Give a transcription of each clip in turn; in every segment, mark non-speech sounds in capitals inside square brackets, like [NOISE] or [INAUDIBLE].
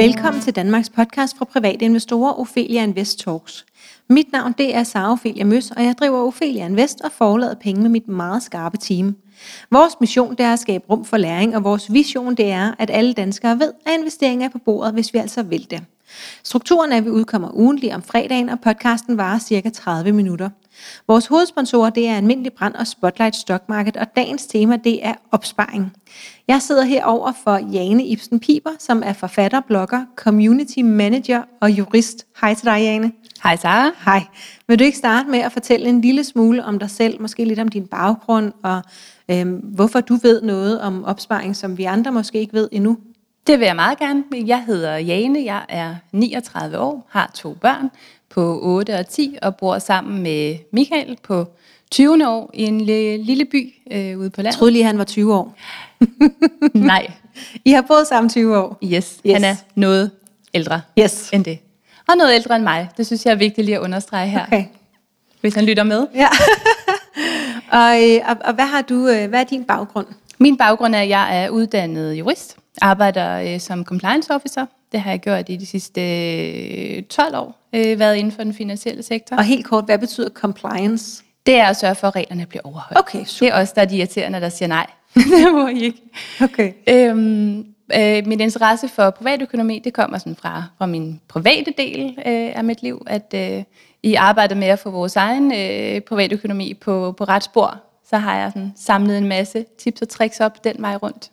Velkommen til Danmarks podcast fra private investorer, Ophelia Invest Talks. Mit navn det er Sara Ophelia Møs, og jeg driver Ophelia Invest og forlader penge med mit meget skarpe team. Vores mission det er at skabe rum for læring, og vores vision det er, at alle danskere ved, at investeringer er på bordet, hvis vi altså vil det. Strukturen er, at vi udkommer ugentlig om fredagen, og podcasten varer cirka 30 minutter. Vores hovedsponsorer det er Almindelig Brand og Spotlight Stock Market, og dagens tema det er opsparing. Jeg sidder herover for Jane Ibsen Piber, som er forfatter, blogger, community manager og jurist. Hej til dig, Jane. Hej Sara. Hej. Vil du ikke starte med at fortælle en lille smule om dig selv, måske lidt om din baggrund, og øhm, hvorfor du ved noget om opsparing, som vi andre måske ikke ved endnu? Det vil jeg meget gerne. Jeg hedder Jane, jeg er 39 år, har to børn på 8 og 10, og bor sammen med Michael på 20 år i en lille by øh, ude på landet. Jeg troede lige, han var 20 år. [LAUGHS] Nej. I har boet sammen 20 år? Yes, yes. han er noget ældre yes. end det. Og noget ældre end mig. Det synes jeg er vigtigt lige at understrege her. Okay. Hvis han lytter med. Ja. [LAUGHS] og, øh, og, og hvad har du, øh, hvad er din baggrund? Min baggrund er, at jeg er uddannet jurist. Arbejder øh, som compliance officer. Det har jeg gjort i de sidste øh, 12 år. Øh, været inden for den finansielle sektor. Og helt kort, hvad betyder compliance? Det er at sørge for, at reglerne bliver overholdt. Okay, super. Det er også der er de irriterende, der siger nej. [LAUGHS] det må I ikke. Okay. Øhm, øh, min interesse for privatøkonomi, det kommer sådan fra, fra min private del øh, af mit liv, at øh, i arbejdet med at få vores egen øh, privatøkonomi på, på ret spor, så har jeg sådan samlet en masse tips og tricks op den vej rundt.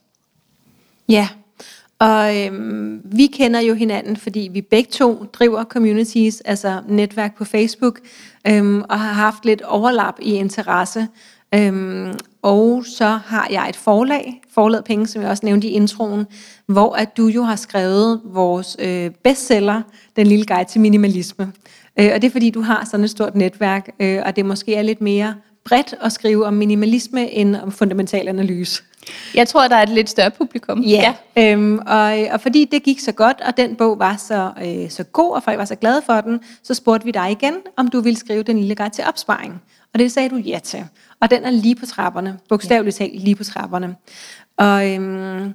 Ja, og øhm, vi kender jo hinanden, fordi vi begge to driver communities, altså netværk på Facebook, øhm, og har haft lidt overlap i interesse. Øhm, og så har jeg et forlag, Forlaget Penge, som jeg også nævnte i introen, hvor at du jo har skrevet vores øh, bestseller, Den lille guide til minimalisme. Øh, og det er fordi, du har sådan et stort netværk, øh, og det måske er lidt mere bredt at skrive om minimalisme end om fundamental analyse. Jeg tror, der er et lidt større publikum. Ja, ja. Øhm, og, og fordi det gik så godt, og den bog var så, øh, så god, og folk var så glade for den, så spurgte vi dig igen, om du ville skrive den lille guide til opsparing. Og det sagde du ja til. Og den er lige på trapperne, bogstaveligt talt lige på trapperne. Og øhm,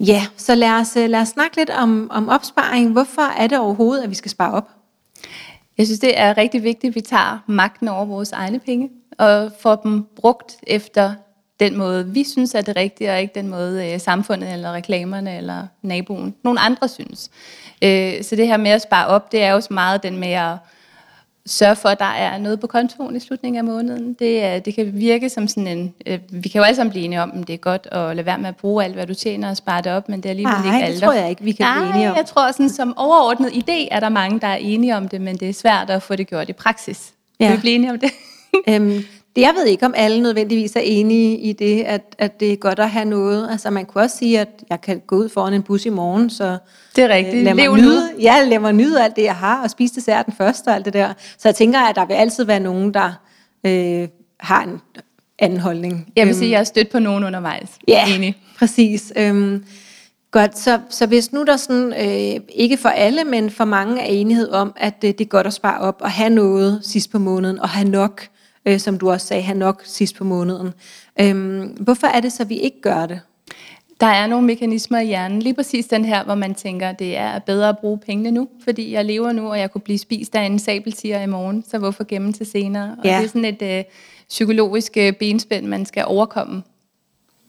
ja, så lad os, lad os snakke lidt om, om opsparing. Hvorfor er det overhovedet, at vi skal spare op? Jeg synes, det er rigtig vigtigt, at vi tager magten over vores egne penge, og får dem brugt efter den måde, vi synes er det rigtige, og ikke den måde, øh, samfundet eller reklamerne eller naboen, nogen andre synes. Øh, så det her med at spare op, det er jo så meget den med at sørge for, at der er noget på kontoen i slutningen af måneden. Det, det kan virke som sådan en... Øh, vi kan jo alle sammen blive enige om, at det er godt at lade være med at bruge alt, hvad du tjener og spare det op, men det er alligevel Nej, ikke alle. det tror jeg ikke, vi kan Nej, blive enige om. jeg tror, sådan, som overordnet idé er der mange, der er enige om det, men det er svært at få det gjort i praksis. Ja. Kan vi blive enige om det? øhm, [LAUGHS] det, jeg ved ikke, om alle nødvendigvis er enige i det, at, at det er godt at have noget. Altså man kunne også sige, at jeg kan gå ud foran en bus i morgen, så det er rigtigt. Øh, lad mig nyde, ja, lad mig nyde alt det, jeg har, og spise desserten først og alt det der. Så jeg tænker, at der vil altid være nogen, der øh, har en anden holdning. Jeg vil sige, at jeg har stødt på nogen undervejs. Ja, Enig. præcis. Øhm, Godt, så, så hvis nu der sådan, øh, ikke for alle, men for mange er enighed om, at øh, det er godt at spare op og have noget sidst på måneden, og have nok, øh, som du også sagde, have nok sidst på måneden. Øhm, hvorfor er det så, vi ikke gør det? Der er nogle mekanismer i hjernen, lige præcis den her, hvor man tænker, det er bedre at bruge pengene nu, fordi jeg lever nu, og jeg kunne blive spist af en sabeltiger i morgen, så hvorfor gemme til senere? Og ja. det er sådan et øh, psykologisk øh, benspænd, man skal overkomme.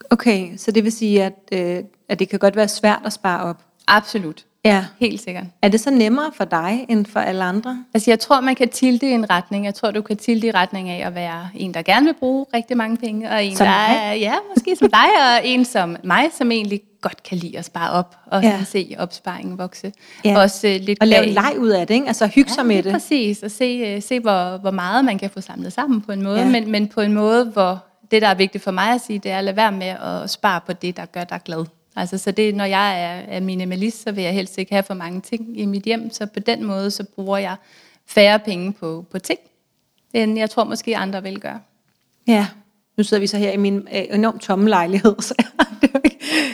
Okay, så det vil sige, at, øh, at det kan godt være svært at spare op? Absolut. Ja. Helt sikkert. Er det så nemmere for dig, end for alle andre? Altså jeg tror, man kan tilde i en retning. Jeg tror, du kan tilde i retning af at være en, der gerne vil bruge rigtig mange penge, og en, som der mig? er, ja, måske som dig, og en som mig, som egentlig godt kan lide at spare op, og ja. se opsparingen vokse. Ja. Også uh, lidt og lave leg ud af det, ikke? Altså hygge ja, sig med det. præcis, og se, uh, se hvor, hvor meget man kan få samlet sammen på en måde, ja. men, men på en måde, hvor det, der er vigtigt for mig at sige, det er at lade være med at spare på det, der gør dig glad. Altså, så det, når jeg er, er minimalist, så vil jeg helst ikke have for mange ting i mit hjem, så på den måde, så bruger jeg færre penge på, på ting, end jeg tror måske andre vil gøre. Ja, nu sidder vi så her i min øh, enormt tomme lejlighed, [LAUGHS] så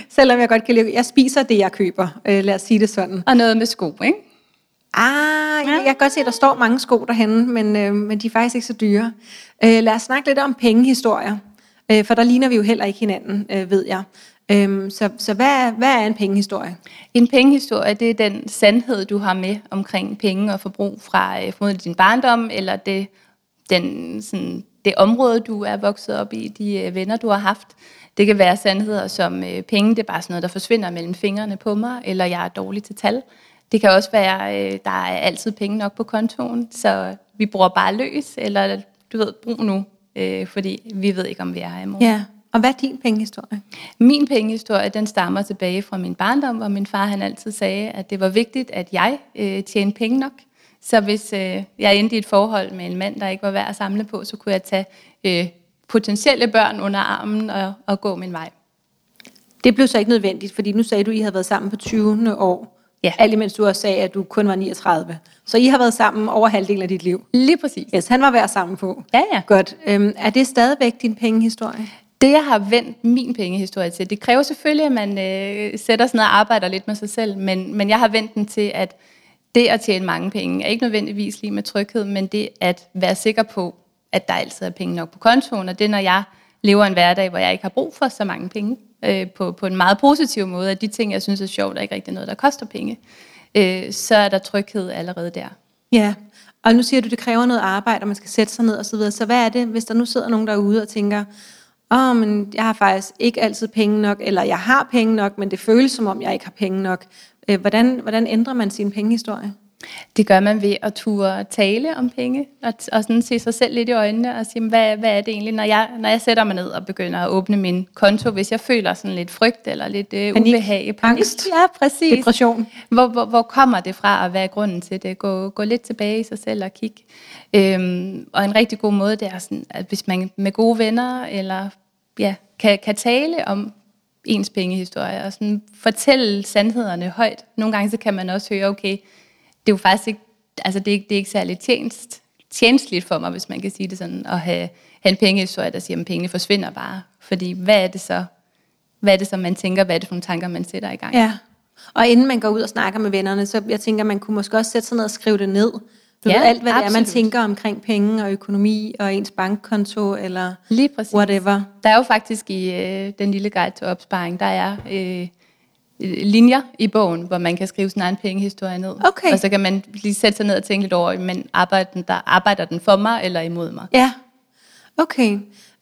selvom jeg godt kan lide, jeg spiser det, jeg køber, øh, lad os sige det sådan. Og noget med sko, ikke? Ah, ja. jeg kan godt se, at der står mange sko derhenne, men, øh, men de er faktisk ikke så dyre. Øh, lad os snakke lidt om pengehistorier, øh, for der ligner vi jo heller ikke hinanden, øh, ved jeg. Øhm, så så hvad, er, hvad er en pengehistorie? En pengehistorie, det er den sandhed, du har med omkring penge og forbrug fra øh, formodentlig din barndom, eller det, den, sådan, det område, du er vokset op i, de øh, venner, du har haft. Det kan være sandheder som øh, penge, det er bare sådan noget, der forsvinder mellem fingrene på mig, eller jeg er dårlig til tal. Det kan også være, øh, der er altid penge nok på kontoen, så vi bruger bare løs, eller du ved, brug nu, øh, fordi vi ved ikke, om vi er i morgen. Ja, og hvad er din pengehistorie? Min pengehistorie, den stammer tilbage fra min barndom, hvor min far han altid sagde, at det var vigtigt, at jeg øh, tjente penge nok. Så hvis øh, jeg endte i et forhold med en mand, der ikke var værd at samle på, så kunne jeg tage øh, potentielle børn under armen og, og gå min vej. Det blev så ikke nødvendigt, fordi nu sagde du, at I havde været sammen på 20. år. Ja. Alt imens du også sagde, at du kun var 39. Så I har været sammen over halvdelen af dit liv. Lige præcis. Yes, han var værd sammen på. Ja, ja. Godt. Øhm, er det stadigvæk din pengehistorie? Det, jeg har vendt min pengehistorie til, det kræver selvfølgelig, at man øh, sætter sig ned og arbejder lidt med sig selv, men, men jeg har vendt den til, at det at tjene mange penge er ikke nødvendigvis lige med tryghed, men det at være sikker på, at der altid er penge nok på kontoen, og det når jeg lever en hverdag, hvor jeg ikke har brug for så mange penge, øh, på, på en meget positiv måde, at de ting, jeg synes er sjovt, er ikke rigtig noget, der koster penge, øh, så er der tryghed allerede der. Ja, og nu siger du, det kræver noget arbejde, og man skal sætte sig ned og så videre. Så hvad er det, hvis der nu sidder nogen derude og tænker, åh, oh, men jeg har faktisk ikke altid penge nok, eller jeg har penge nok, men det føles som om, jeg ikke har penge nok. Øh, hvordan, hvordan ændrer man sin pengehistorie? Det gør man ved at turde tale om penge, og, og sådan se sig selv lidt i øjnene, og sige, hvad, hvad er det egentlig, når jeg, når jeg sætter mig ned og begynder at åbne min konto, hvis jeg føler sådan lidt frygt, eller lidt øh, Panik, ubehag. angst, Ja, præcis. Depression. Hvor, hvor, hvor kommer det fra, og hvad er grunden til det? Gå, gå lidt tilbage i sig selv og kig. Øhm, og en rigtig god måde, det er sådan, at hvis man med gode venner, eller ja, kan, kan tale om ens pengehistorie, og sådan fortælle sandhederne højt. Nogle gange så kan man også høre, okay, det er jo faktisk ikke, altså det er ikke, det er ikke særlig tjenest, tjenestligt for mig, hvis man kan sige det sådan, at have, have en pengehistorie, der siger, at pengene forsvinder bare. Fordi hvad er det så, hvad er det så, man tænker, hvad er det for nogle tanker, man sætter i gang? Ja, og inden man går ud og snakker med vennerne, så jeg tænker, man kunne måske også sætte sig ned og skrive det ned. Du Ja, ved alt, hvad det er, man absolut. tænker omkring penge og økonomi og ens bankkonto eller Lige præcis. whatever. Der er jo faktisk i øh, den lille guide til opsparing, der er øh, linjer i bogen, hvor man kan skrive sin egen pengehistorie ned. Okay. Og så kan man lige sætte sig ned og tænke lidt over, men arbejder den, der, arbejder den for mig eller imod mig? Ja, okay.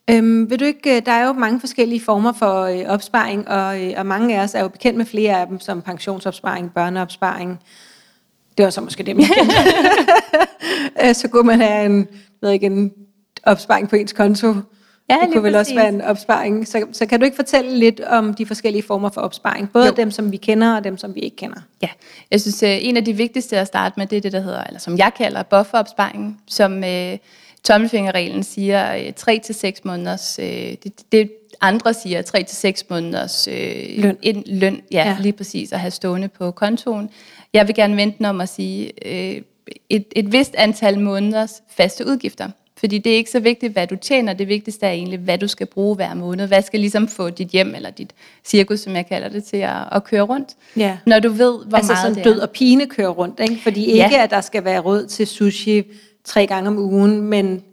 Øhm, vil du ikke, øh, der er jo mange forskellige former for øh, opsparing, og, øh, og mange af os er jo bekendt med flere af dem, som pensionsopsparing, børneopsparing. Det var så måske dem, jeg kendte. [LAUGHS] Øh, så kunne man have en, ved ikke, en opsparing på ens konto. Ja, det kunne vel også præcis. være en opsparing. Så, så kan du ikke fortælle lidt om de forskellige former for opsparing? Både Jo. dem, som vi kender, og dem, som vi ikke kender. Ja, jeg synes, øh, en af de vigtigste at starte med, det er det, der hedder, eller som jeg kalder bufferopsparingen, som øh, tommelfingerreglen siger øh, 3-6 måneders, øh, det, det andre siger 3-6 måneders øh, Løn. En, løn ja, Ja. lige præcis, at have stående på kontoen. Jeg vil gerne vente om at sige øh, et, et vist antal måneders faste udgifter. Fordi det er ikke så vigtigt, hvad du tjener. Det vigtigste er egentlig, hvad du skal bruge hver måned. Hvad skal ligesom få dit hjem, eller dit cirkus, som jeg kalder det, til at, at køre rundt. Ja. Når du ved, hvor altså meget sådan det død er. og pine kører rundt, ikke? Fordi ikke, Ja. at der skal være råd til sushi tre gange om ugen, men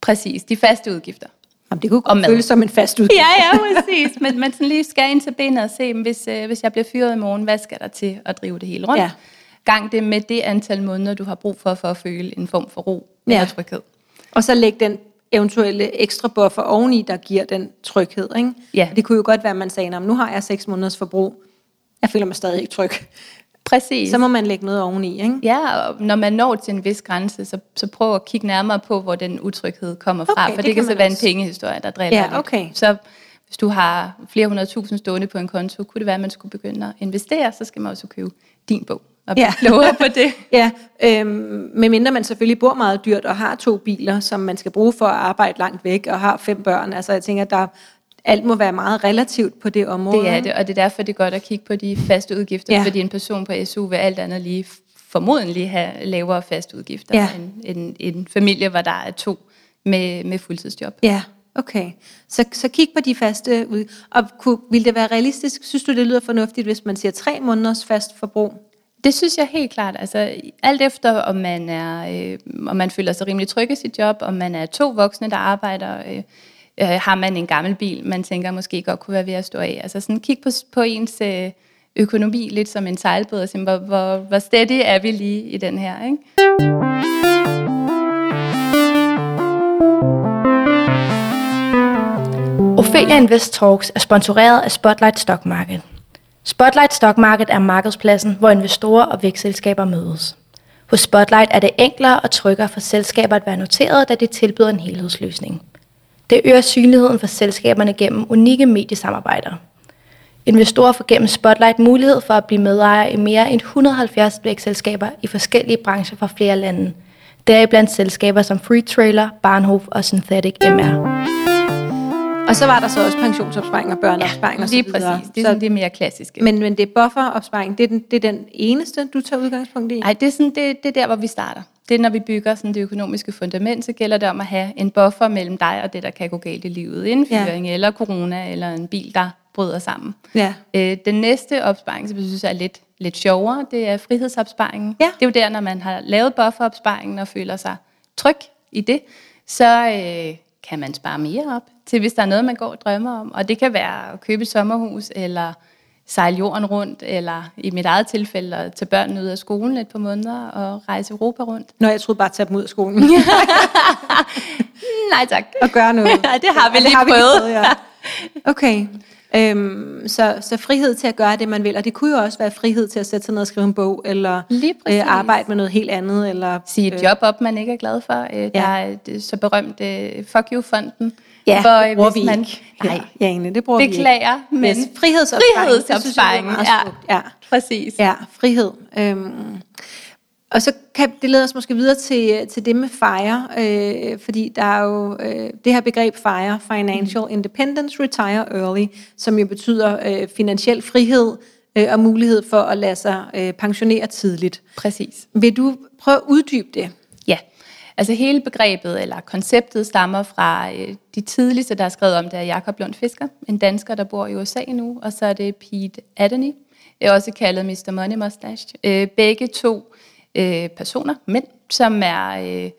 Præcis, de faste udgifter. Jamen, det kunne Og godt føles som en fast udgift. Ja, ja, præcis. Men man sådan lige skal ind til benet og se, hvis, øh, hvis jeg bliver fyret i morgen, hvad skal der til at drive det hele rundt? Ja. Gang det med det antal måneder, du har brug for, for at føle en form for ro Ja. eller tryghed. Og så lægge den eventuelle ekstra buffer oveni, der giver den tryghed. Ikke? Ja. Det kunne jo godt være, at man sagde, "Nå, men nu har jeg seks måneders forbrug. Jeg føler mig stadig ikke tryg. Præcis. Så må man lægge noget oveni. Ikke? Ja, og når man når til en vis grænse, så, så prøv at kigge nærmere på, hvor den utryghed kommer fra. Okay, for det det, kan kan så være en pengehistorie, der driller Ja, lidt. okay. Så hvis du har flere hundrede tusind stående på en konto, kunne det være, at man skulle begynde at investere, så skal man også købe din bog og blive ja. klogere på det. [LAUGHS] Ja, øhm, medmindre man selvfølgelig bor meget dyrt og har to biler, som man skal bruge for at arbejde langt væk og har fem børn. Altså jeg tænker, der alt må være meget relativt på det område. Det er det, og det er derfor, det er godt at kigge på de faste udgifter, Ja. fordi en person på SU vil alt andet lige formodentlig have lavere faste udgifter Ja. end, end en familie, hvor der er to med, med fuldtidsjob. Ja, okay. Så, så kig på de faste ud. Og kunne, vil det være realistisk? Synes du, det lyder fornuftigt, hvis man siger tre måneders fast forbrug? Det synes jeg helt klart. Altså, alt efter, om man, er, øh, om man føler sig rimelig tryg i sit job, om man er to voksne, der arbejder, øh, Øh, har man en gammel bil, man tænker måske godt kunne være ved at stå af. Altså sådan kig på, på ens øh, økonomi lidt som en sejlbåd, og sige, hvor, hvor, hvor steady er vi lige i den her, ikke? Ophelia Invest Talks er sponsoreret af Spotlight Stock Market. Spotlight Stock Market er markedspladsen, hvor investorer og vækstselskaber mødes. Hos Spotlight er det enklere og tryggere for selskaber at være noteret, da det tilbyder en helhedsløsning. Det øger synligheden for selskaberne gennem unikke mediesamarbejder. Investorer får gennem Spotlight mulighed for at blive medejer i mere end 170 vækstselskaber i forskellige brancher fra flere lande. Deriblandt selskaber som Free Trailer, Barnhof og Synthetic MR. Og så var der så også pensionsopsparing og børneopsparing ja, og så Lige videre. præcis. Det er sådan det mere klassiske. Men, men det er bufferopsparing, det er, den, det er den eneste, du tager udgangspunkt i? Nej, det er, sådan, det, det er der, hvor vi starter. Det er, når vi bygger sådan det økonomiske fundament, så gælder det om at have en buffer mellem dig og det, der kan gå galt i livet. Indfyring ja. eller corona eller en bil, der bryder sammen. Ja. Øh, den næste opsparing, som jeg synes er lidt, lidt sjovere, det er frihedsopsparingen. Ja. Det er jo der, når man har lavet bufferopsparingen og føler sig tryg i det, så øh, kan man spare mere op til, hvis der er noget, man går og drømmer om. Og det kan være at købe et sommerhus, eller sejle jorden rundt, eller i mit eget tilfælde at tage børnene ud af skolen et par måneder og rejse Europa rundt. Nå, jeg troede bare at tage dem ud af skolen [LAUGHS] Nej tak. og gøre noget. [LAUGHS] Det har vi lige prøvet. prøvet ja. Okay. Øhm, så, så frihed til at gøre det, man vil. Og det kunne jo også være frihed til at sætte sig ned og skrive en bog, eller øh, arbejde med noget helt andet. Eller, Sige et job op, man ikke er glad for. Øh, Der er et så berømt øh, Fuck You-fonden. Ja, hvor, det øh, bruger vi man, ikke. Nej, Ja, egentlig, det bruger vi ikke. beklager, men Yes, frihedsopsparing. det synes jeg var frihedsopsparing. meget Ja, ja. præcis. Ja, frihed. Øhm, og så kan det lede os måske videre til, til det med FIRE, øh, fordi der er jo øh, det her begreb FIRE, Financial Independence, Retire Early, som jo betyder øh, finansiel frihed øh, og mulighed for at lade sig øh, pensionere tidligt. Præcis. Vil du prøve at uddybe det? Ja, altså hele begrebet eller konceptet stammer fra øh, de tidligste, der er skrevet om det, er Jakob Lund Fisker, en dansker, der bor i USA nu, og så er det Pete Adeny, også kaldet Mr. Money Mustache. Øh, begge to øh, personer, mænd, som er øh,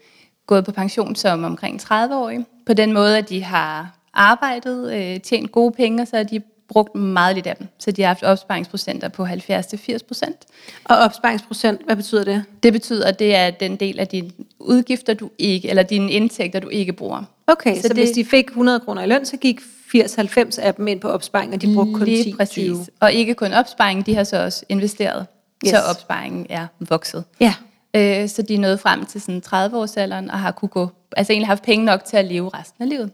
gået på pension som omkring 30-årige, på den måde, at de har arbejdet, øh, tjent gode penge, og så har de brugt meget lidt af dem. Så de har haft opsparingsprocenter på 70-80 procent. Og opsparingsprocent, hvad betyder det? Det betyder, at det er den del af dine udgifter, du ikke, eller dine indtægter, du ikke bruger. Okay, så, så det- hvis de fik 100 kroner i løn, så gik 80-90 af dem ind på opsparing, og de brugte kun Lige 10-20. præcis. Og ikke kun opsparing, de har så også investeret. Yes. Så opsparingen er vokset. Ja. Øh, så de er nået frem til sådan 30-årsalderen og har kunne gå, altså egentlig haft penge nok til at leve resten af livet.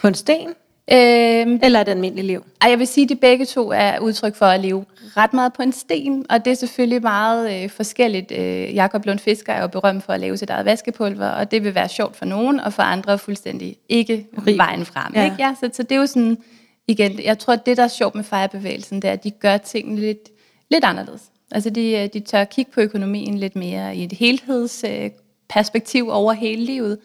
På en sten, Øh, eller et almindeligt liv? ej, jeg vil sige, at de begge to er udtryk for at leve ret meget på en sten, og det er selvfølgelig meget øh, forskelligt. Øh, Jakob Lund Fisker er jo berømt for at lave sit eget vaskepulver, og det vil være sjovt for nogen, og for andre fuldstændig ikke Rig. vejen frem. Ja. Ikke? Ja, så, så det er jo sådan, igen, jeg tror, at det, der er sjovt med fejrebevægelsen, det er, at de gør tingene lidt, lidt anderledes. Altså, de, øh, de tør kigge på økonomien lidt mere i et helhedsperspektiv over hele livet,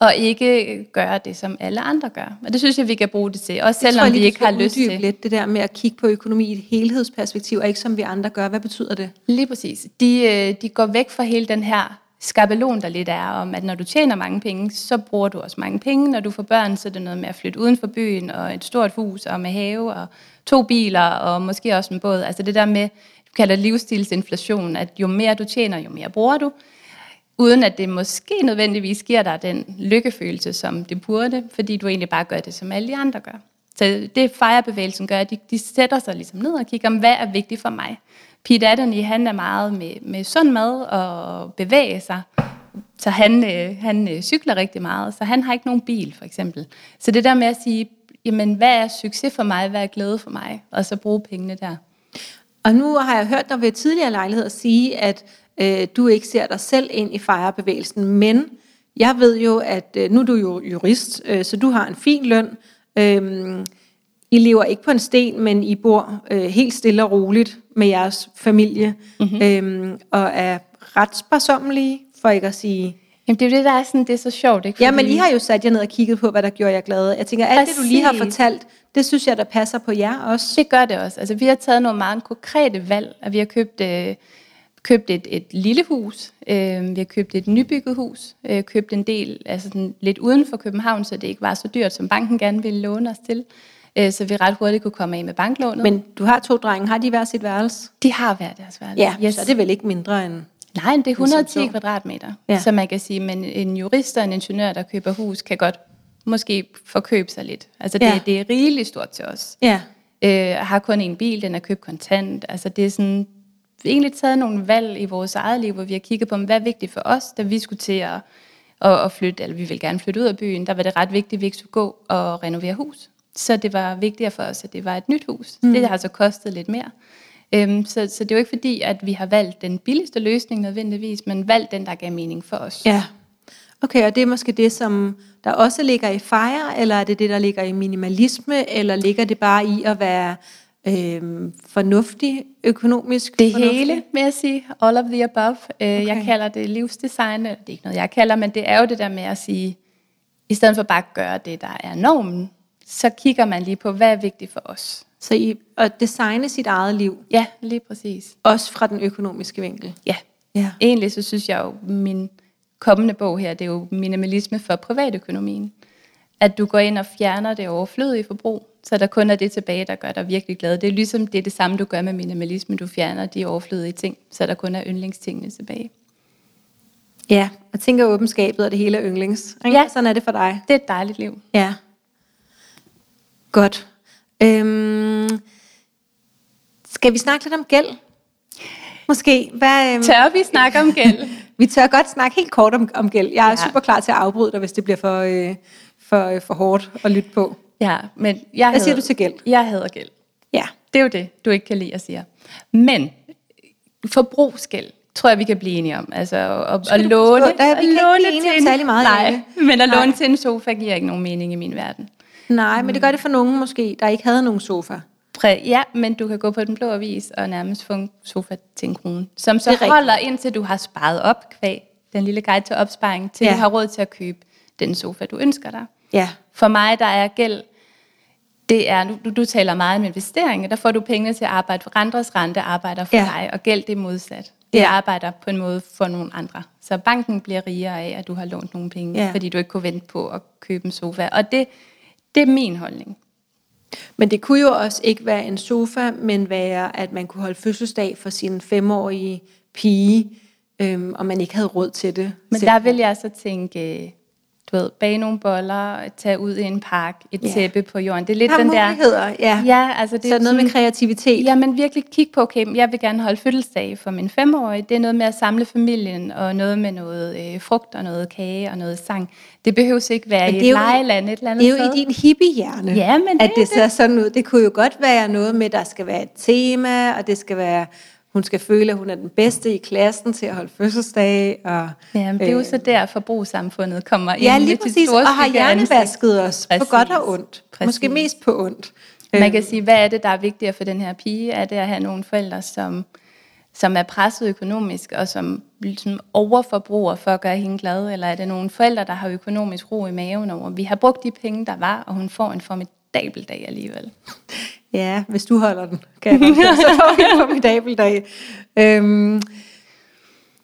og ikke gøre det, som alle andre gør. Og det synes jeg, vi kan bruge det til, også Jeg selvom tror, vi ikke har lyst til. lidt det der med at kigge på økonomi i et helhedsperspektiv, og ikke som vi andre gør. Hvad betyder det? Lige præcis. De, øh, de går væk fra hele den her skabelon, der lidt er om, at når du tjener mange penge, så bruger du også mange penge. Når du får børn, så er det noget med at flytte uden for byen, og et stort hus, og med have, og to biler, og måske også en båd. Altså det der med, kalder livsstilsinflation, at jo mere du tjener, jo mere bruger du. Uden at det måske nødvendigvis giver dig den lykkefølelse, som det burde, fordi du egentlig bare gør det, som alle de andre gør. Så det fejrebevægelsen gør, at de, de sætter sig ligesom ned og kigger, om hvad er vigtigt for mig. Pete Adderley, han er meget med, med sund mad og bevæge sig. Så han, øh, han øh, cykler rigtig meget, så han har ikke nogen bil, for eksempel. Så det der med at sige, jamen, hvad er succes for mig, hvad er glæde for mig, og så bruge pengene der. Og nu har jeg hørt dig ved tidligere lejligheder sige, at øh, du ikke ser dig selv ind i fejrebevægelsen, men jeg ved jo, at øh, nu er du jo jurist, øh, så du har en fin løn. Øh, I lever ikke på en sten, men I bor øh, helt stille og roligt med jeres familie, mm-hmm. øh, og er ret sparsommelige, for ikke at sige... Jamen, det er jo det, der er sådan, det er så sjovt, ikke? Ja, men Fordi- I har jo sat jer ned og kigget på, hvad der gjorde jer glade. Jeg tænker, alt det, du lige har Præcis. fortalt, det synes jeg, der passer på jer også. Det gør det også. Altså, vi har taget nogle meget konkrete valg, og vi har købt, øh, købt et, et lille hus, øh, vi har købt et nybygget hus, øh, købt en del altså sådan lidt uden for København, så det ikke var så dyrt, som banken gerne ville låne os til, øh, så vi ret hurtigt kunne komme af med banklånet. Men du har to drenge. Har de hver sit værelse? de har hver deres værelse. Ja, yes. så er det vel ikke mindre end... Nej, det er 110 så. kvadratmeter, Ja. så man kan sige, men en jurist og en ingeniør, der køber hus, kan godt måske forkøbe sig lidt. Altså det, ja. det er rigeligt stort til os. Ja. Øh, har kun en bil, den er købt kontant. Altså det er sådan, vi har egentlig taget nogle valg i vores eget liv, hvor vi har kigget på, hvad er vigtigt for os, da vi skulle til at, at, at flytte, eller vi vil gerne flytte ud af byen, der var det ret vigtigt, at vi ikke skulle gå og renovere hus. Så det var vigtigere for os, at det var et nyt hus. Mm. Det har altså kostet lidt mere. Øhm, så, så det er jo ikke fordi, at vi har valgt den billigste løsning nødvendigvis, men valgt den, der gav mening for os. Ja. Okay, og det er måske det, som der også ligger i FIRE, eller er det det, der ligger i minimalisme, eller ligger det bare i at være øhm, fornuftig, økonomisk Det fornuftig? hele, vil jeg sige. All of the above. Okay. Jeg kalder det livsdesign. eller Det er ikke noget, jeg kalder, men det er jo det der med at sige, i stedet for bare at gøre det, der er normen, så kigger man lige på, hvad er vigtigt for os. Så I at designe sit eget liv, Ja, lige præcis. også fra den økonomiske vinkel. Ja. Ja. Egentlig så synes jeg jo, min kommende bog her, det er jo minimalisme for privatøkonomien. At du går ind og fjerner det overflødige forbrug, så der kun er det tilbage, der gør dig virkelig glad. Det er ligesom det, er det samme, du gør med minimalisme. Du fjerner de overflødige ting, så der kun er yndlingstingene tilbage. Ja, og tænker åbent skabet, og det hele er yndlings. Ikke? Ja. Sådan er det for dig. Det er et dejligt liv. Ja. Godt. Øhm, skal vi snakke lidt om gæld? Måske. Hvad, øhm, Tør vi snakke om gæld? [LAUGHS] vi tør godt snakke helt kort om, om gæld. Jeg er ja. Super klar til at afbryde dig, hvis det bliver for, øh, for, øh, for hårdt at lytte på. ja, men jeg Hvad siger hader- du til gæld? Jeg hader gæld. Ja. Det er jo det, du ikke kan lide at sige. Men forbrugsgæld tror jeg, vi kan blive enige om. Altså at, at låne, Nej, vi at låne til en- særlig meget, Nej, men at Nej. låne til en sofa giver ikke nogen mening i min verden. Nej, men det gør det for nogen måske, der ikke havde nogen sofa. Præ, ja, men du kan gå på den blå avis og nærmest få en sofa til en krone, som så Det er rigtigt. holder indtil du har sparet op kvæg den lille guide til opsparing, til Ja. du har råd til at købe den sofa, du ønsker dig. Ja. For mig, der er gæld, det er, du, du taler meget om investeringer, der får du penge til at arbejde for andres rente, arbejder for Ja. dig, og gæld det er modsat. Det Ja. arbejder på en måde for nogle andre. Så banken bliver rigere af, at du har lånt nogle penge, ja. fordi du ikke kunne vente på at købe en sofa. Og det, det er min holdning. Men det kunne jo også ikke være en sofa, men være, at man kunne holde fødselsdag for sin femårige pige, øhm, og man ikke havde råd til det. Men selv. der vil jeg så tænke, du ved, bage nogle boller, tage ud i en park, et Ja. tæppe på jorden. Det er lidt er den der... muligheder, ja. Ja, altså det Så er noget med sådan- kreativitet. Ja, men virkelig kigge på, okay, jeg vil gerne holde fødselsdag for min femårige. Det er noget med at samle familien, og noget med noget øh, frugt, og noget kage, og noget sang. Det behøves ikke være i det et lejeland et eller andet Det er jo sted. i din hippiehjerne, Ja, men at det det ser sådan ud. Det kunne jo godt være noget med, at der skal være et tema, og det skal være, hun skal føle, at hun er den bedste i klassen til at holde fødselsdag. Og, Jamen, det er jo så der, forbrugssamfundet kommer ind. Ja, lige præcis, og har hjernevasket os på Præcis. godt og ondt. Præcis. Måske mest på ondt. Man kan sige, hvad er det, der er vigtigere for den her pige? Er det at have nogle forældre, som, som er presset økonomisk, og som ligesom overforbruger for at gøre hende glad? Eller er det nogle forældre, der har økonomisk ro i maven over, vi har brugt de penge, der var, og hun får en formidabel dag alligevel? Ja, hvis du holder den, kan jeg godt [LAUGHS] så får vi en formidabel dag. Øhm,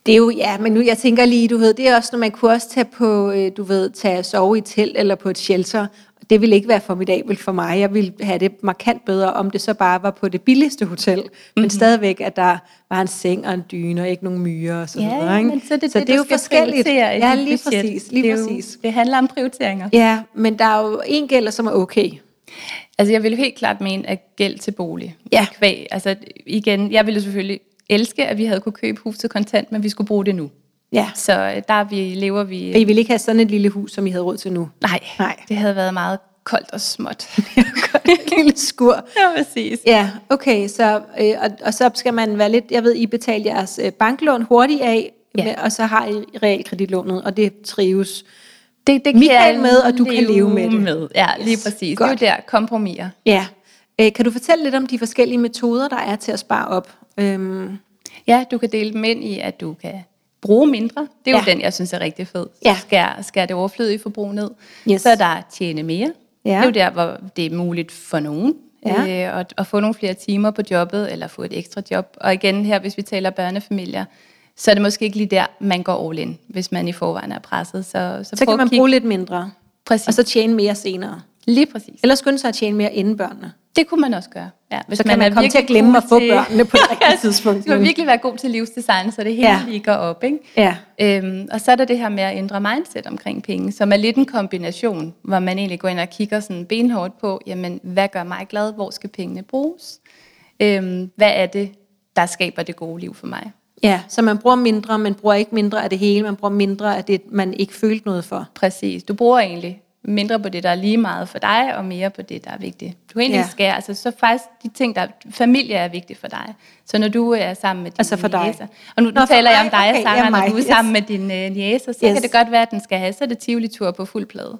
det er jo, ja, men nu, jeg tænker lige, du ved, det er også, når man kunne også tage på, øh, du ved, tage og sove i et telt eller på et shelter. Det ville ikke være formidabelt for mig. Jeg ville have det markant bedre, om det så bare var på det billigste hotel, mm-hmm. Mhm. men stadigvæk, at der var en seng og en dyne og ikke nogen myrer og så Ja, videre. Ikke? men så det så det, det er jo forskelligt. Ja, lige budget. præcis. Lige det, er jo- præcis. det handler om prioriteringer. Ja, men der er jo en gæld, som er okay. Altså, jeg vil helt klart mene, at gæld til bolig. Ja. Kvæg. Altså, igen, jeg ville selvfølgelig elske, at vi havde kunne købe huset kontant, men vi skulle bruge det nu. Ja. Så øh, der er vi, lever vi... Og I ville ikke have sådan et lille hus, som I havde råd til nu. Nej, Nej. det havde været meget koldt og småt. [LAUGHS] et lille skur. [LAUGHS] ja, præcis. Ja, okay, så, øh, og, og så skal man være lidt, jeg ved, I betalte jeres øh, banklån hurtigt af, Ja. med, og så har I realkreditlånet, og det trives. Det, det Michael jeg med, og du kan leve med det. Med. Ja, lige præcis. godt. Det er jo der kompromiser. Ja. Øh, kan du fortælle lidt om de forskellige metoder, der er til at spare op? Øhm, Ja, du kan dele dem ind i, at du kan bruge mindre. Det er jo Ja. den, jeg synes er rigtig fed. Ja. Skær, skær det overflødige forbrug ned. Yes. Så er der tjene mere. Ja. Det er jo der, hvor det er muligt for nogen. ja. øh, og, og få nogle flere timer på jobbet, eller få et ekstra job. Og igen her, hvis vi taler børnefamilier, så er det måske ikke lige der, man går all in, hvis man i forvejen er presset. Så, så, så kan man bruge lidt mindre, præcis. og så tjene mere senere. Lige præcis. Eller skynde sig at tjene mere inden børnene. Det kunne man også gøre. Ja, hvis så man kan man, komme til at glemme at få til... børnene på det [LAUGHS] rigtige tidspunkt. Så man virkelig være god til livsdesign, så det hele ja. lige går op. Ikke? Ja. Øhm, og så er der det her med at ændre mindset omkring penge, som er lidt en kombination, hvor man egentlig går ind og kigger sådan benhårdt på, jamen, hvad gør mig glad? Hvor skal pengene bruges? Øhm, hvad er det, der skaber det gode liv for mig? Ja, så man bruger mindre, man bruger ikke mindre af det hele, man bruger mindre af det, man ikke følte noget for. Præcis. Du bruger egentlig mindre på det, der er lige meget for dig, og mere på det, der er vigtigt. Du egentlig ja. skal, altså så faktisk de ting, der familie er vigtigt for dig. Så når du er sammen med dine altså for dig. Jæser, og nu, nu Nå, taler jeg om dig, okay, Sarah, ja, når du er yes. sammen med dine uh, jæser, så yes. kan det godt være, at den skal have, så er det tivoli-tur på fuld plade.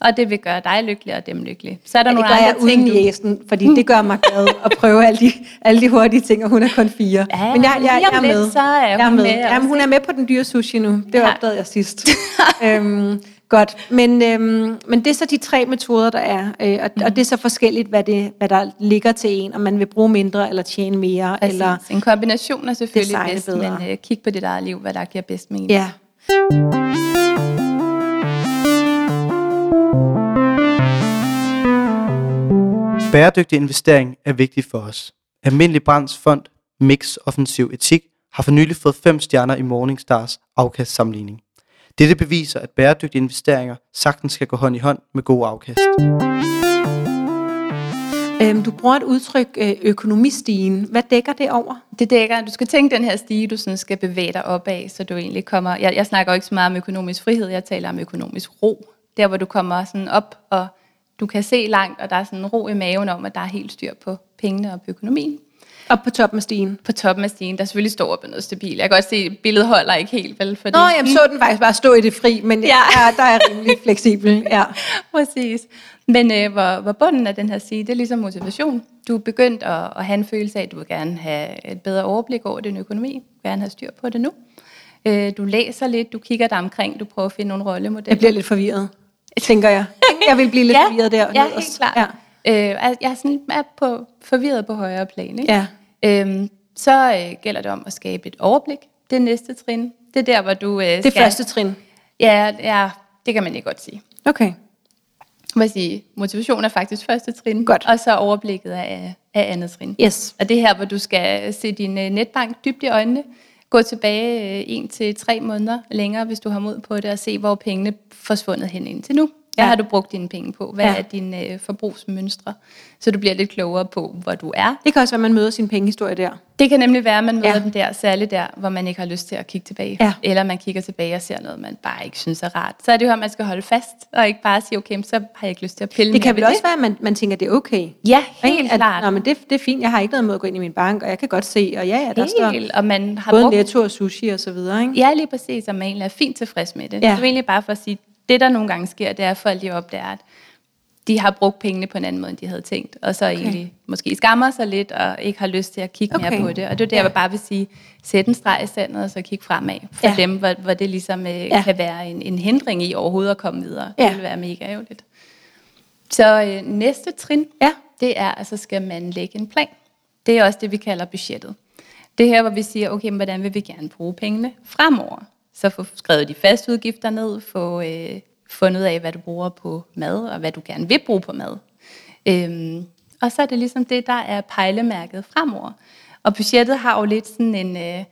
Og det vil gøre dig lykkelig og dem lykkelig. Så er der ja, nogle andre ting, uden jæsen, fordi det gør mig glad at prøve alle de, alle de hurtige ting, og hun er kun fire. Ja, Men jeg, jeg, jeg er med. Lidt, så er jeg, jeg er med. med Jamen, hun er med på den dyre sushi nu. Det ja. opdagede jeg sidst. [LAUGHS] øhm, Godt, men, øhm, men det er så de tre metoder, der er, øh, og, mm. og det er så forskelligt, hvad, det, hvad der ligger til en, om man vil bruge mindre eller tjene mere. Præcis. Eller en kombination er selvfølgelig bedst, bedre. men øh, kig på dit eget liv, hvad der giver bedst mening. Ja. Bæredygtig investering er vigtig for os. Almindelig Brands Fond Mix Offensiv Etik har for nylig fået fem stjerner i Morningstars afkastsammenligning. Dette beviser, at bæredygtige investeringer sagtens skal gå hånd i hånd med gode afkast. Øhm, du bruger et udtryk øh, økonomistigen. Hvad dækker det over? Det dækker, du skal tænke den her stige, du sådan skal bevæge dig opad, så du egentlig kommer... Jeg, jeg snakker ikke så meget om økonomisk frihed, jeg taler om økonomisk ro. Der, hvor du kommer sådan op, og du kan se langt, og der er sådan en ro i maven om, at der er helt styr på pengene og på økonomien. Op på toppen af stigen? På toppen af stigen, der selvfølgelig står op noget stabilt. Jeg kan også se, at billedet holder ikke helt, vel? Fordi... Nå, jeg så den faktisk bare stå i det fri, men ja. Ja, der er rimelig fleksibel. Ja. [LAUGHS] Præcis. Men øh, hvor, hvor bunden af den her stige, det er ligesom motivation. Du er begyndt at, at have en følelse af, at du vil gerne have et bedre overblik over din økonomi. Du vil gerne have styr på det nu. Øh, du læser lidt, du kigger dig omkring, du prøver at finde nogle rollemodeller. Jeg bliver lidt forvirret, tænker jeg. Jeg vil blive lidt ja, forvirret der. Ja, helt klart. Ja. Øh, jeg er sådan er på, forvirret på højere plan. Ikke? Ja. Øhm, så øh, gælder det om at skabe et overblik. Det næste trin. Det er der, hvor du øh, Det første trin? Ja, ja, det kan man ikke godt sige. Okay. Må sige, motivation er faktisk første trin. Godt. Og så overblikket af, af andet trin. Yes. Og det her, hvor du skal se din øh, netbank dybt i øjnene, gå tilbage øh, en til tre måneder længere, hvis du har mod på det, og se, hvor pengene forsvundet hen indtil nu. Hvad ja. har du brugt dine penge på? Hvad ja. er dine øh, forbrugsmønstre? Så du bliver lidt klogere på, hvor du er. Det kan også være, at man møder sin pengehistorie der. Det kan nemlig være, at man møder ja. dem der, særligt der, hvor man ikke har lyst til at kigge tilbage. Ja. Eller man kigger tilbage og ser noget, man bare ikke synes er rart. Så er det jo, at man skal holde fast, og ikke bare sige, okay, så har jeg ikke lyst til at pille Det kan vel også det. være, at man, man tænker, det er okay. Ja, helt at, klart. Nå, men det, det er fint, jeg har ikke noget med at gå ind i min bank, og jeg kan godt se, og ja, ja der helt, står og man har både brugt... netto og sushi og så videre. Ikke? Ja, lige præcis, og man egentlig er fint tilfreds med det. Ja. Det er egentlig bare for at sige, det der nogle gange sker, det er, at folk de opdager, at de har brugt pengene på en anden måde, end de havde tænkt. Og så okay. egentlig måske skammer sig lidt, og ikke har lyst til at kigge okay. mere på det. Og det er der, ja. jeg bare vil sige, sæt en streg i sandet, og så kigge fremad. For ja. dem, hvor, hvor det ligesom øh, ja. kan være en, en hindring i overhovedet at komme videre. Ja. Det vil være mega ærgerligt. Så øh, næste trin, ja. det er, altså skal man lægge en plan. Det er også det, vi kalder budgettet. Det her, hvor vi siger, okay, men hvordan vil vi gerne bruge pengene fremover? Så få skrevet de faste udgifter ned, få øh, fundet ud af, hvad du bruger på mad, og hvad du gerne vil bruge på mad. Øhm, og så er det ligesom det, der er pejlemærket fremover. Og budgettet har jo lidt sådan en, øh,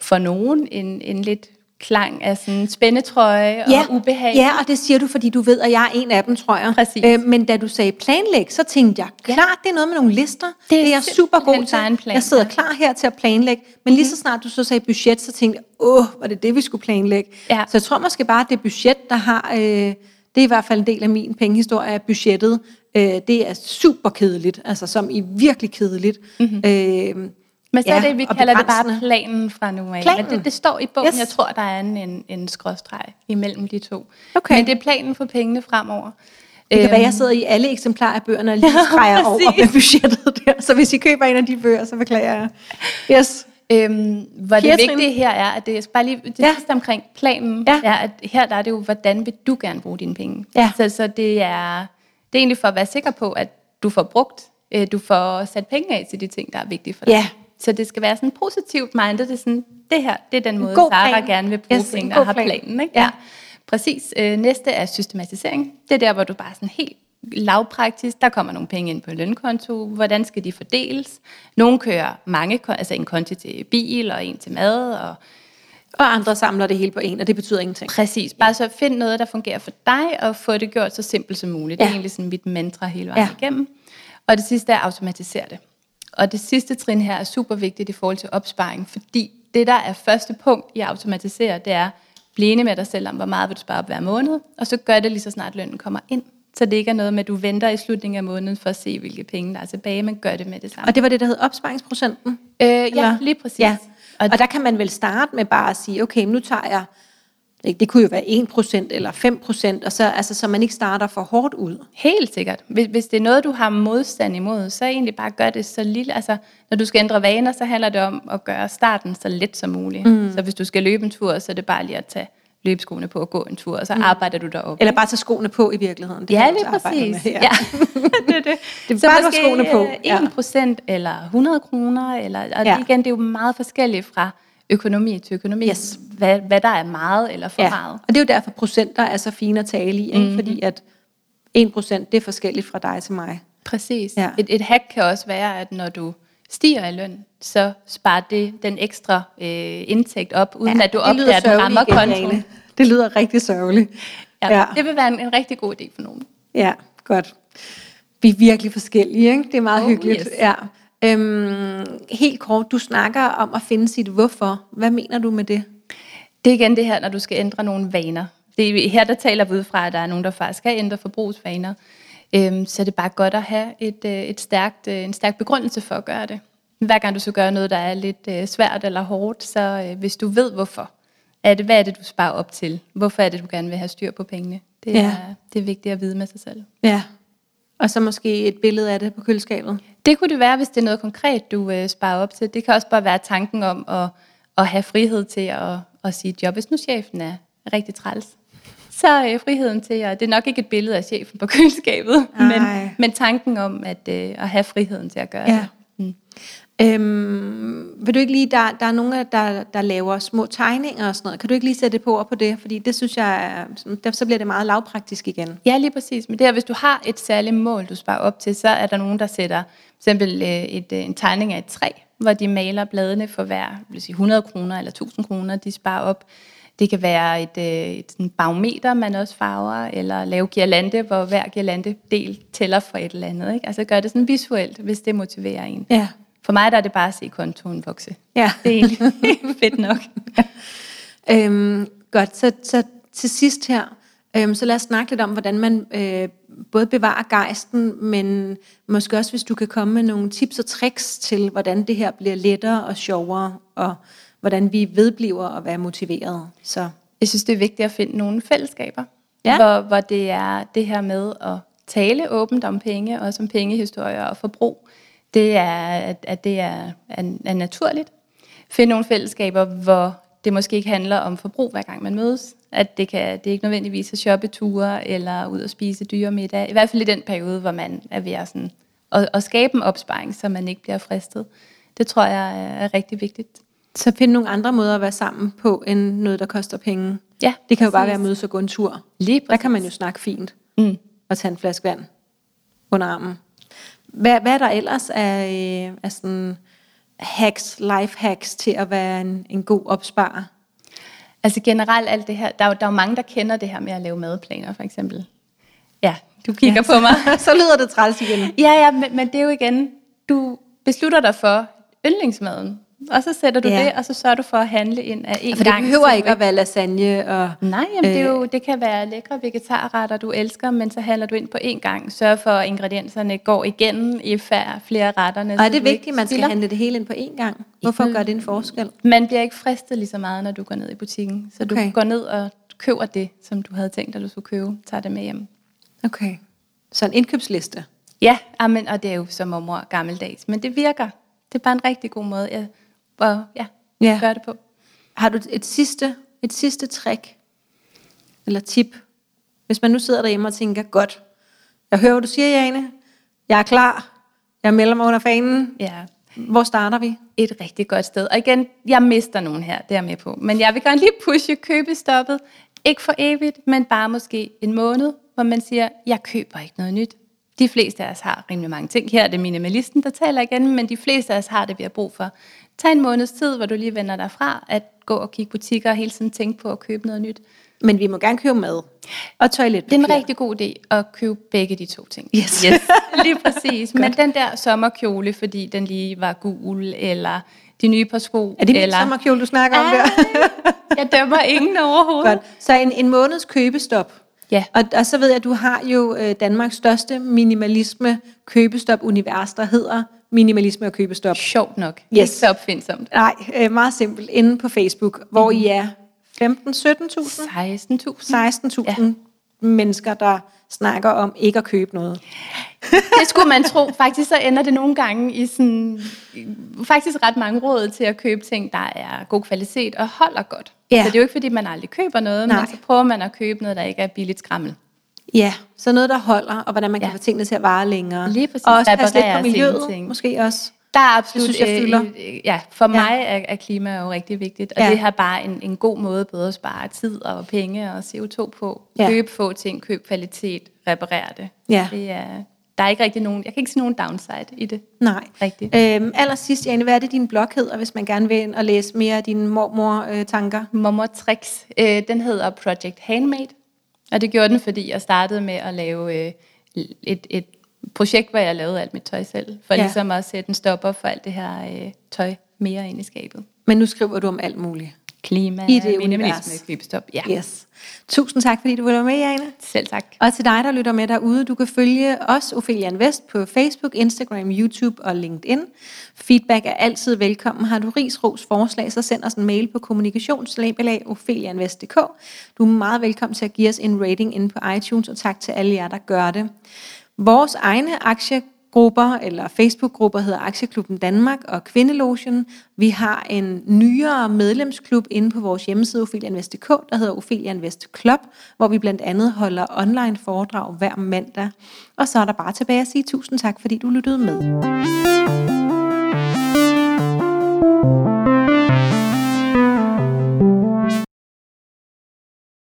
for nogen, en, en lidt klang af sådan spændetrøje ja, og ubehag. Ja, og det siger du, fordi du ved, at jeg er en af dem, tror jeg. Præcis. Øh, men da du sagde planlæg, så tænkte jeg, klart, ja. det er noget med nogle lister. Det er, det er jeg super god til. Plan, jeg sidder klar her til at planlægge. Men lige så mhm. snart du så sagde budget, så tænkte jeg, åh, var det det, vi skulle planlægge? Ja. Så jeg tror måske bare, at det budget, der har... Øh, det er i hvert fald en del af min pengehistorie, at budgettet, øh, det er super kedeligt, altså som i virkelig kedeligt. Mm-hmm. Øh, men så ja, er det, vi kalder det bare planen fra nu af. Planen. Men det, det står i bogen, yes. jeg tror, der er en, en, en skråstreg imellem de to. Okay. Men det er planen for pengene fremover. Det kan være, jeg sidder i alle eksemplarer af bøgerne og lige [LAUGHS] streger ja, over med budgettet der. Så hvis I køber en af de bøger, så beklager jeg. Yes. Øhm, hvor det vigtige her er, at det er bare lige det ja. sidste omkring planen, ja. er, at her der er det jo, hvordan vil du gerne bruge dine penge? Ja. Så, så det, er, det er egentlig for at være sikker på, at du får brugt øh, du får sat penge af til de ting, der er vigtige for dig. Ja. Så det skal være sådan positivt minded. Det er sådan, det her, det er den måde, god Sara plan. gerne vil bruge Yes, god og har plan. planen. Ikke? Ja. Præcis. Øh, næste er systematisering. Det er der, hvor du bare sådan helt lavpraktisk, der kommer nogle penge ind på en lønkonto. Hvordan skal de fordeles? Nogle kører mange, altså en konto til bil og en til mad. Og Og andre samler det hele på en, og det betyder ingenting. præcis. Bare så find noget, der fungerer for dig, og få det gjort så simpelt som muligt. Det er Ja. egentlig sådan mit mantra hele vejen Ja. igennem. Og det sidste er at automatisere det. Og det sidste trin her er super vigtigt i forhold til opsparing, fordi det, der er første punkt i at automatisere, det er blive enig med dig selv om, hvor meget vil du spare op hver måned, og så gør det lige så snart lønnen kommer ind. Så det ikke er noget med, at du venter i slutningen af måneden for at se, hvilke penge der er tilbage, men gør det med det samme. Og det var det, der hed opsparingsprocenten? øh, ja, eller? lige præcis. Ja. Og, Og der kan man vel starte med bare at sige, okay, nu tager jeg, det det kunne jo være 1% eller 5%, og så, altså, så man ikke starter for hårdt ud. Helt sikkert. Hvis, hvis det er noget, du har modstand imod, så egentlig bare gør det så lille. Altså, når du skal ændre vaner, så handler det om at gøre starten så let som muligt. Mm. Så hvis du skal løbe en tur, så er det bare lige at tage løbeskoene på og gå en tur, og så mm. arbejder du derop. Eller bare tage skoene på i virkeligheden. Det ja, lige præcis. med, Ja. ja. [LAUGHS] det er det. Det er så bare skoene på, øh, ja. 1% eller 100 kroner, eller, og ja. igen, det er jo meget forskelligt fra økonomi til økonomi, Yes. hvad, hvad der er meget eller for Ja. meget. Og det er jo derfor, procenter er så fine at tale i, ikke? Mm-hmm. fordi at 1% det er forskelligt fra dig til mig. Præcis. Ja. Et, et hack kan også være, at når du stiger i løn, så sparer det den ekstra øh, indtægt op, uden ja, at du opdager, at sørgeligt rammer kontoen. Det lyder rigtig sørgeligt. Ja. ja. Det vil være en, en rigtig god idé for nogen. Ja, godt. Vi er virkelig forskellige, ikke? Det er meget Oh, hyggeligt. yes. Ja. Øhm, helt kort, du snakker om at finde sit hvorfor. Hvad mener du med det? Det er igen det her, når du skal ændre nogle vaner. Det er her, der taler vi ud fra, at der er nogen, der faktisk skal ændre forbrugsvaner. Øhm, så er det bare godt at have et, øh, et stærkt, øh, en stærk begrundelse for at gøre det. Hver gang du skal gøre noget, der er lidt øh, svært eller hårdt, så hvis du ved hvorfor, er det, hvad er det, du sparer op til? Hvorfor er det, du gerne vil have styr på pengene? Det er, Ja. det er vigtigt at vide med sig selv. Ja. Og så måske et billede af det på køleskabet. Det kunne det være, hvis det er noget konkret, du øh, sparer op til. Det kan også bare være tanken om at, at have frihed til at, at sige job, hvis nu chefen er rigtig træls. Så øh, friheden til at, det er nok ikke et billede af chefen på køleskabet, Ej. [LAUGHS] men, men tanken om at, øh, at have friheden til at gøre Ja. det. Mm. Øhm, vil du ikke lige, der, der er nogle, der, der laver små tegninger og sådan noget. Kan du ikke lige sætte på ord på det? Fordi det synes jeg, er, sådan- der, så bliver det meget lavpraktisk igen. Ja, lige præcis. Men det er, hvis du har et særligt mål, du sparer op til, så er der nogen, der sætter for eksempel øh, et, øh, en tegning af et træ, hvor de maler bladene for hver vil sige 100 kroner eller 1000 kroner, de sparer op. Det kan være et, øh, et sådan barometer, man også farver, eller lave girlande, hvor hver girlande-del tæller for et eller andet. Ikke? Altså gør det sådan visuelt, hvis det motiverer en. Ja. For mig der er det bare at se kontoen vokse. Ja. Det er egentlig [LAUGHS] fedt nok. Øhm, godt, så, så til sidst her, øhm, så lad os snakke lidt om, hvordan man øh, både bevarer gejsten, men måske også, hvis du kan komme med nogle tips og tricks til, hvordan det her bliver lettere og sjovere, og hvordan vi vedbliver at være motiveret. Så Jeg synes, det er vigtigt at finde nogle fællesskaber, Ja. hvor, hvor det er det her med at tale åbent om penge, også om pengehistorier og forbrug. Det er, at, at det er, er, er naturligt. Finde nogle fællesskaber, hvor det måske ikke handler om forbrug, hver gang man mødes. At det, kan, det er ikke nødvendigvis at shoppe ture eller ud og spise dyre middag. I hvert fald i den periode, hvor man er ved at, sådan, at, at skabe en opsparing, så man ikke bliver fristet. Det tror jeg er, rigtig vigtigt. Så finde nogle andre måder at være sammen på, end noget, der koster penge. Ja, Det kan jo bare præcis. være at mødes og gå en tur. Lige Der kan man jo snakke fint Mm. og tage en flaske vand under armen. Hvad, hvad er der ellers af, øh, af sådan hacks, life hacks til at være en, en god opsparer? Altså generelt alt det her, der er, jo, der er jo mange, der kender det her med at lave madplaner, for eksempel. Ja, du kigger ja. på mig. [LAUGHS] så lyder det træls igen. ja, ja, men, men det er jo igen, du beslutter dig for yndlingsmaden, og så sætter du Ja. det, og så sørger du for at handle ind af en For det gang. behøver du ikke at være lasagne og... Nej, jamen, det, er Øh. jo, det kan være lækre vegetarretter, du elsker, men så handler du ind på én gang. Sørg for, at ingredienserne går igennem i flere retterne. Og er det du vigtigt, at man skal handle det hele ind på én gang? Hvorfor gør det en forskel? Man bliver ikke fristet lige så meget, når du går ned i butikken. Så du Okay. går ned og køber det, som du havde tænkt, at du skulle købe. Tager det med hjem. Okay. Så en indkøbsliste. Ja, amen, og det er jo som mormor gammeldags. Men det virker. Det er bare en rigtig god måde at, at ja, Ja. gøre det på. Har du et sidste, et sidste trick eller tip? Hvis man nu sidder derhjemme og tænker, godt, jeg hører, hvad du siger, Jane. Jeg er klar. Jeg melder mig under fanen. Ja, Hvor starter vi? et rigtig godt sted. Og igen, jeg mister nogen her, det er med på. Men jeg vil gerne lige pushe købestoppet. Ikke for evigt, men bare måske en måned, hvor man siger, jeg køber ikke noget nyt. De fleste af os har rimelig mange ting. Her er det minimalisten, der taler igen, men de fleste af os har det, vi har brug for. Tag en måneds tid, hvor du lige vender dig fra at gå og kigge butikker og hele tiden tænke på at købe noget nyt. Men vi må gerne købe mad. Og toilet. Det er en rigtig god idé at købe begge de to ting. Yes. [LAUGHS] yes. Lige præcis. Men den der sommerkjole, fordi den lige var gul, eller de nye par sko. Er det min eller... sommerkjole, du snakker om der? [LAUGHS] Jeg dømmer ingen overhovedet. Godt. Så en, en måneds købestop. Ja. Og, og så ved jeg, at du har jo øh, Danmarks største minimalisme købestop-univers, der hedder Minimalisme og Købestop. Sjovt nok. Yes. Ikke så opfindsomt. Nej, øh, meget simpelt. Inde på Facebook, hvor I er 15-17.000, 16.000. 16.000 ja. mennesker, der snakker om ikke at købe noget. [LAUGHS] Det skulle man tro. Faktisk så ender det nogle gange i sådan, faktisk ret mange råd til at købe ting, der er god kvalitet og holder godt. Ja. Så det er jo ikke, fordi man aldrig køber noget, Nej. men så prøver man at købe noget, der ikke er billigt skrammel. Ja, så noget, der holder, og hvordan man kan Ja. få tingene til at vare længere. Lige præcis. Og også passe lidt på miljøet, ting. måske også. Der er absolut, Det synes jeg fylder. øh, ja, for mig er, er klima jo rigtig vigtigt, og Ja. det her bare en, en god måde både at spare tid og penge og CO2 på. Ja. Køb få ting, køb kvalitet, reparere det. Ja. det er, der er ikke rigtig nogen, jeg kan ikke se nogen downside i det. Nej. Rigtigt. Øhm, allersidst, Jane, hvad er det, din blog hedder, hvis man gerne vil ind og læse mere af dine mormor-tanker? Mommer Tricks, øh, den hedder Project Handmade, og det gjorde den, fordi jeg startede med at lave øh, et, et projekt, hvor jeg lavede alt mit tøj selv, for Ja. ligesom at sætte en stopper for alt det her øh, tøj mere ind i skabet. Men nu skriver du om alt muligt. Klima, I det minimalisme, købestop. Ja, Yes. Tusind tak, fordi du være med, Jane. selv tak. Og til dig, der lytter med derude, du kan følge os, Ophelia Invest, på Facebook, Instagram, YouTube og LinkedIn. Feedback er altid velkommen. Har du ris, ros, forslag, så send os en mail på kommunikationslabelag.opheliainvest.dk. Du er meget velkommen til at give os en rating inde på iTunes, og tak til alle jer, der gør det. Vores egne grupper eller Facebook-grupper hedder Aktieklubben Danmark og Kvindelogen. Vi har en nyere medlemsklub inde på vores hjemmeside opheliainvest.dk, der hedder Ophelia Invest Club, hvor vi blandt andet holder online foredrag hver mandag. Og så er der bare tilbage at sige tusind tak, fordi du lyttede med.